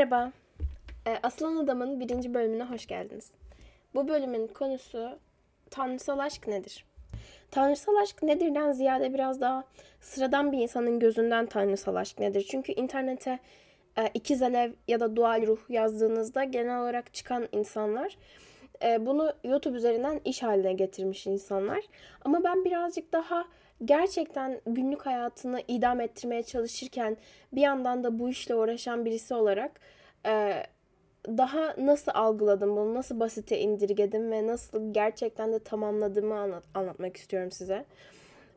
Merhaba. Ee, Aslan Adam'ın birinci bölümüne hoş geldiniz. Bu bölümün konusu tanrısal aşk nedir? Tanrısal aşk nedirden ziyade biraz daha sıradan bir insanın gözünden tanrısal aşk nedir? Çünkü internete e, ikiz alev ya da dual ruh yazdığınızda genel olarak çıkan insanlar e, bunu YouTube üzerinden iş haline getirmiş insanlar. Ama ben birazcık daha gerçekten günlük hayatını idam ettirmeye çalışırken bir yandan da bu işle uğraşan birisi olarak e, daha nasıl algıladım bunu, nasıl basite indirgedim ve nasıl gerçekten de tamamladığımı anlat, anlatmak istiyorum size.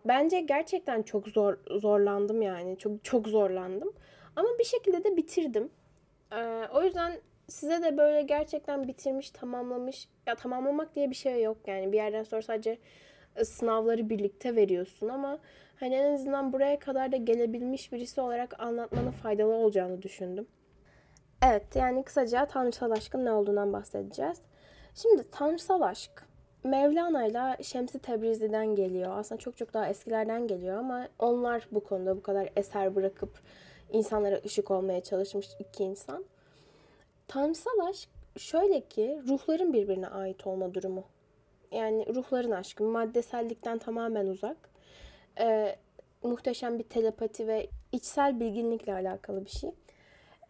Bence gerçekten çok zor zorlandım yani. Çok çok zorlandım. Ama bir şekilde de bitirdim. Ee, o yüzden size de böyle gerçekten bitirmiş, tamamlamış ya tamamlamak diye bir şey yok yani. Bir yerden sonra sadece sınavları birlikte veriyorsun ama hani en azından buraya kadar da gelebilmiş birisi olarak anlatmanın faydalı olacağını düşündüm. Evet yani kısaca tanrısal aşkın ne olduğundan bahsedeceğiz. Şimdi tanrısal aşk Mevlana ile Şemsi Tebrizi'den geliyor. Aslında çok çok daha eskilerden geliyor ama onlar bu konuda bu kadar eser bırakıp insanlara ışık olmaya çalışmış iki insan. Tanrısal aşk şöyle ki ruhların birbirine ait olma durumu. Yani ruhların aşkı maddesellikten tamamen uzak. Ee, muhteşem bir telepati ve içsel bilginlikle alakalı bir şey.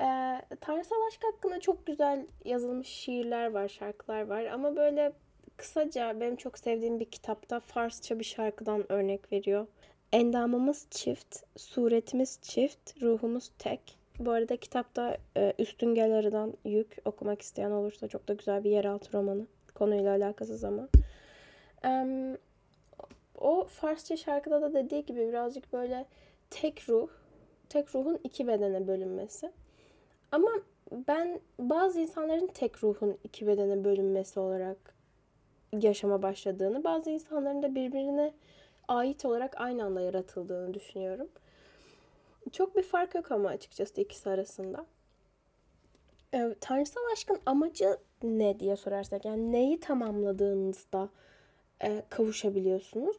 Ee, tanrısal aşk hakkında çok güzel yazılmış şiirler var, şarkılar var ama böyle kısaca benim çok sevdiğim bir kitapta Farsça bir şarkıdan örnek veriyor. Endamımız çift, suretimiz çift, ruhumuz tek. Bu arada kitapta e, Üstün Gel Arı'dan Yük okumak isteyen olursa çok da güzel bir yeraltı romanı. Konuyla alakasız ama. Um, o Farsça şarkıda da dediği gibi birazcık böyle tek ruh, tek ruhun iki bedene bölünmesi. Ama ben bazı insanların tek ruhun iki bedene bölünmesi olarak yaşama başladığını, bazı insanların da birbirine ait olarak aynı anda yaratıldığını düşünüyorum. Çok bir fark yok ama açıkçası ikisi arasında. Tanrısal aşkın amacı ne diye sorarsak yani neyi tamamladığınızda e, kavuşabiliyorsunuz.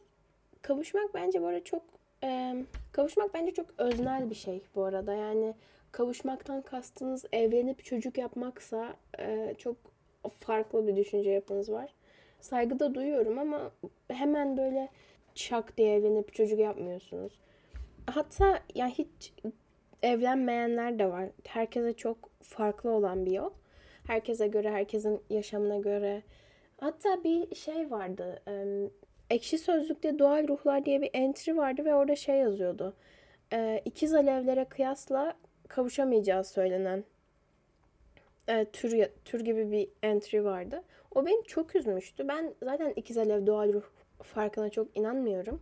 Kavuşmak bence bu arada çok e, kavuşmak bence çok öznel bir şey bu arada. Yani kavuşmaktan kastınız evlenip çocuk yapmaksa e, çok farklı bir düşünce yapınız var. Saygı da duyuyorum ama hemen böyle çak diye evlenip çocuk yapmıyorsunuz. Hatta yani hiç evlenmeyenler de var. Herkese çok farklı olan bir yol. Herkese göre, herkesin yaşamına göre. Hatta bir şey vardı. Ekşi Sözlük'te Doğal Ruhlar diye bir entry vardı ve orada şey yazıyordu. İkiz alevlere kıyasla kavuşamayacağız söylenen tür, tür gibi bir entry vardı. O beni çok üzmüştü. Ben zaten ikiz alev doğal ruh farkına çok inanmıyorum.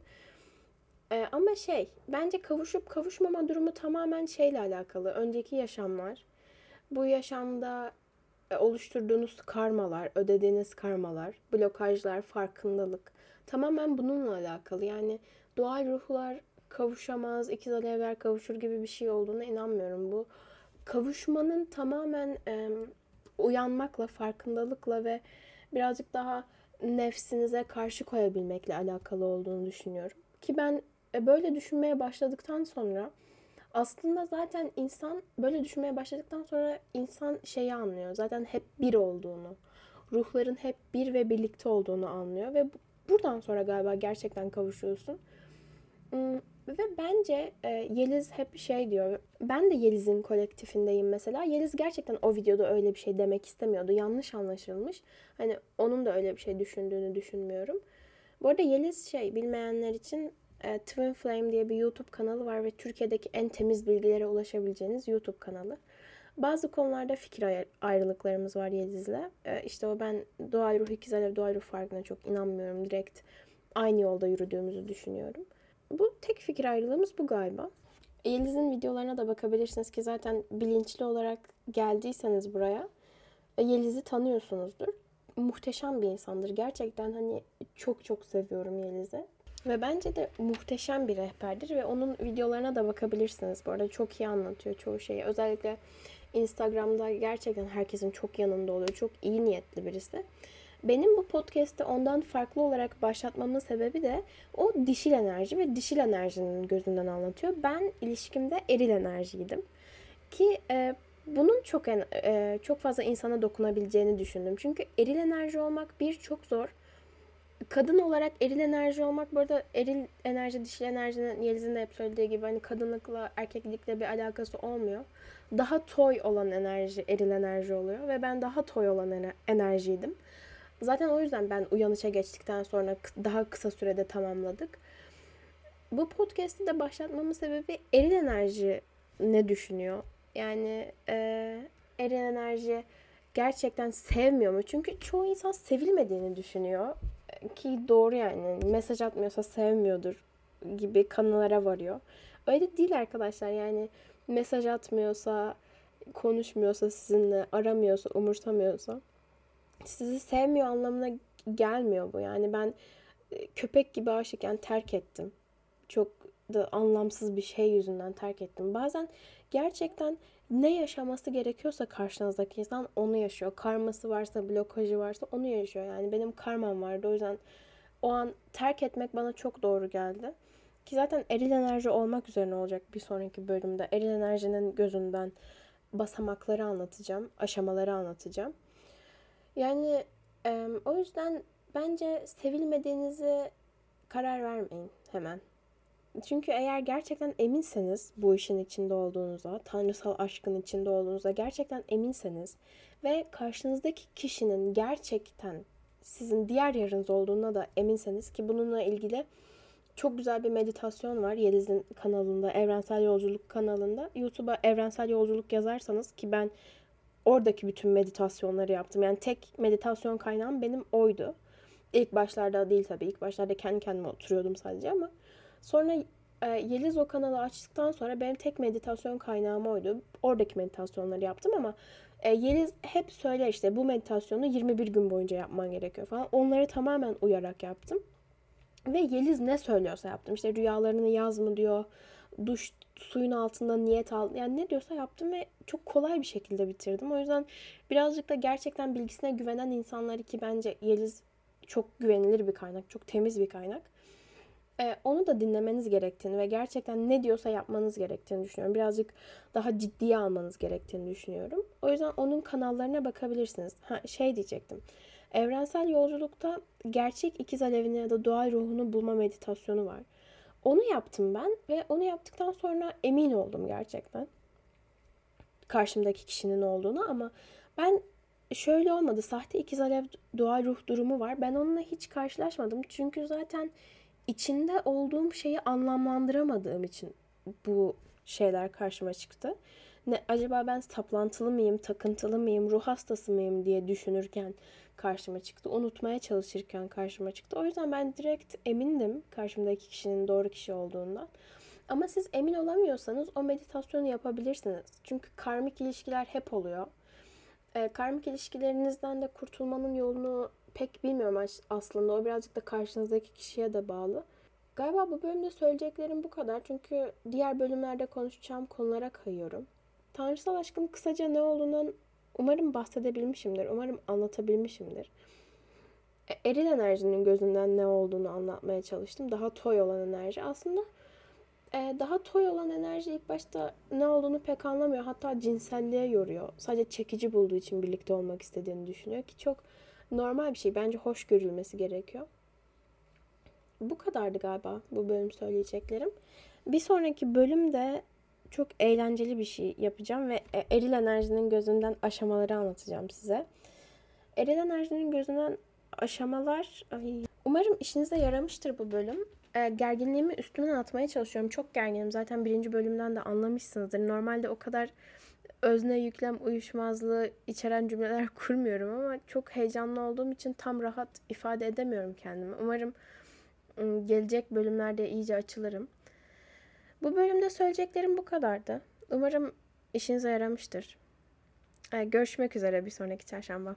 Ee, ama şey, bence kavuşup kavuşmama durumu tamamen şeyle alakalı. Önceki yaşamlar, bu yaşamda e, oluşturduğunuz karmalar, ödediğiniz karmalar, blokajlar, farkındalık tamamen bununla alakalı. Yani doğal ruhlar kavuşamaz, ikiz alevler kavuşur gibi bir şey olduğuna inanmıyorum. Bu kavuşmanın tamamen e, uyanmakla, farkındalıkla ve birazcık daha nefsinize karşı koyabilmekle alakalı olduğunu düşünüyorum. Ki ben e, böyle düşünmeye başladıktan sonra aslında zaten insan böyle düşünmeye başladıktan sonra insan şeyi anlıyor. Zaten hep bir olduğunu, ruhların hep bir ve birlikte olduğunu anlıyor ve buradan sonra galiba gerçekten kavuşuyorsun. Hmm, ve bence e, Yeliz hep şey diyor. Ben de Yeliz'in kolektifindeyim mesela. Yeliz gerçekten o videoda öyle bir şey demek istemiyordu. Yanlış anlaşılmış. Hani onun da öyle bir şey düşündüğünü düşünmüyorum. Bu arada Yeliz şey bilmeyenler için e, Twin Flame diye bir YouTube kanalı var ve Türkiye'deki en temiz bilgilere ulaşabileceğiniz YouTube kanalı. Bazı konularda fikir ayrılıklarımız var Yeliz'le. E, işte o ben doğal ruh ikiz alev doğal ruh farkına çok inanmıyorum. Direkt aynı yolda yürüdüğümüzü düşünüyorum. Bu tek fikir ayrılığımız bu galiba. Yeliz'in videolarına da bakabilirsiniz ki zaten bilinçli olarak geldiyseniz buraya e, Yeliz'i tanıyorsunuzdur. Muhteşem bir insandır. Gerçekten hani çok çok seviyorum Yeliz'i. Ve bence de muhteşem bir rehberdir ve onun videolarına da bakabilirsiniz. Bu arada çok iyi anlatıyor çoğu şeyi. Özellikle Instagram'da gerçekten herkesin çok yanında oluyor. Çok iyi niyetli birisi. Benim bu podcast'te ondan farklı olarak başlatmamın sebebi de o dişil enerji ve dişil enerjinin gözünden anlatıyor. Ben ilişkimde eril enerjiydim. Ki e, bunun çok en, e, çok fazla insana dokunabileceğini düşündüm. Çünkü eril enerji olmak bir çok zor. Kadın olarak eril enerji olmak bu arada eril enerji dişil enerjinin Yeliz'in de hep söylediği gibi hani kadınlıkla erkeklikle bir alakası olmuyor. Daha toy olan enerji eril enerji oluyor ve ben daha toy olan enerjiydim. Zaten o yüzden ben uyanışa geçtikten sonra daha kısa sürede tamamladık. Bu podcast'i de başlatmamın sebebi eril enerji ne düşünüyor? Yani e, eril enerji gerçekten sevmiyor mu? Çünkü çoğu insan sevilmediğini düşünüyor. Ki doğru yani. Mesaj atmıyorsa sevmiyordur gibi kanılara varıyor. Öyle değil arkadaşlar. Yani mesaj atmıyorsa, konuşmuyorsa sizinle, aramıyorsa, umursamıyorsa sizi sevmiyor anlamına gelmiyor bu. Yani ben e, köpek gibi aşıkken terk ettim. Çok da anlamsız bir şey yüzünden terk ettim. Bazen gerçekten ne yaşaması gerekiyorsa karşınızdaki insan onu yaşıyor. Karması varsa, blokajı varsa onu yaşıyor. Yani benim karmam vardı. O yüzden o an terk etmek bana çok doğru geldi. Ki zaten eril enerji olmak üzerine olacak bir sonraki bölümde. Eril enerjinin gözünden basamakları anlatacağım, aşamaları anlatacağım. Yani e, o yüzden bence sevilmediğinizi karar vermeyin hemen. Çünkü eğer gerçekten eminseniz bu işin içinde olduğunuza, tanrısal aşkın içinde olduğunuza gerçekten eminseniz ve karşınızdaki kişinin gerçekten sizin diğer yarınız olduğuna da eminseniz ki bununla ilgili çok güzel bir meditasyon var Yeliz'in kanalında, Evrensel Yolculuk kanalında. YouTube'a Evrensel Yolculuk yazarsanız ki ben oradaki bütün meditasyonları yaptım. Yani tek meditasyon kaynağım benim oydu. İlk başlarda değil tabii. İlk başlarda kendi kendime oturuyordum sadece ama sonra e, Yeliz o kanalı açtıktan sonra benim tek meditasyon kaynağım oydu. Oradaki meditasyonları yaptım ama e, Yeliz hep söyler işte bu meditasyonu 21 gün boyunca yapman gerekiyor falan. Onları tamamen uyarak yaptım. Ve Yeliz ne söylüyorsa yaptım. İşte rüyalarını yaz mı diyor. Duş suyun altında niyet al. Yani ne diyorsa yaptım ve çok kolay bir şekilde bitirdim. O yüzden birazcık da gerçekten bilgisine güvenen insanları ki bence Yeliz çok güvenilir bir kaynak. Çok temiz bir kaynak. Ee, onu da dinlemeniz gerektiğini ve gerçekten ne diyorsa yapmanız gerektiğini düşünüyorum. Birazcık daha ciddiye almanız gerektiğini düşünüyorum. O yüzden onun kanallarına bakabilirsiniz. Ha, şey diyecektim. Evrensel yolculukta gerçek ikiz alevini ya da doğal ruhunu bulma meditasyonu var. Onu yaptım ben ve onu yaptıktan sonra emin oldum gerçekten. Karşımdaki kişinin olduğunu ama ben şöyle olmadı. Sahte ikiz alev doğal ruh durumu var. Ben onunla hiç karşılaşmadım. Çünkü zaten içinde olduğum şeyi anlamlandıramadığım için bu şeyler karşıma çıktı. Ne acaba ben saplantılı mıyım, takıntılı mıyım, ruh hastası mıyım diye düşünürken karşıma çıktı. Unutmaya çalışırken karşıma çıktı. O yüzden ben direkt emindim karşımdaki kişinin doğru kişi olduğundan. Ama siz emin olamıyorsanız o meditasyonu yapabilirsiniz. Çünkü karmik ilişkiler hep oluyor. E, karmik ilişkilerinizden de kurtulmanın yolunu pek bilmiyorum aslında. O birazcık da karşınızdaki kişiye de bağlı. Galiba bu bölümde söyleyeceklerim bu kadar. Çünkü diğer bölümlerde konuşacağım konulara kayıyorum. Tanrısal aşkın kısaca ne olduğundan umarım bahsedebilmişimdir. Umarım anlatabilmişimdir. E, eril enerjinin gözünden ne olduğunu anlatmaya çalıştım. Daha toy olan enerji. Aslında e, daha toy olan enerji ilk başta ne olduğunu pek anlamıyor. Hatta cinselliğe yoruyor. Sadece çekici bulduğu için birlikte olmak istediğini düşünüyor ki çok normal bir şey. Bence hoş görülmesi gerekiyor. Bu kadardı galiba bu bölüm söyleyeceklerim. Bir sonraki bölümde çok eğlenceli bir şey yapacağım ve e, eril enerjinin gözünden aşamaları anlatacağım size. Eril enerjinin gözünden aşamalar... Ay. Umarım işinize yaramıştır bu bölüm. E, gerginliğimi üstümden atmaya çalışıyorum. Çok gerginim. Zaten birinci bölümden de anlamışsınızdır. Normalde o kadar özne yüklem uyuşmazlığı içeren cümleler kurmuyorum ama çok heyecanlı olduğum için tam rahat ifade edemiyorum kendimi. Umarım ıı, gelecek bölümlerde iyice açılırım. Bu bölümde söyleyeceklerim bu kadardı. Umarım işinize yaramıştır. Görüşmek üzere bir sonraki çarşamba.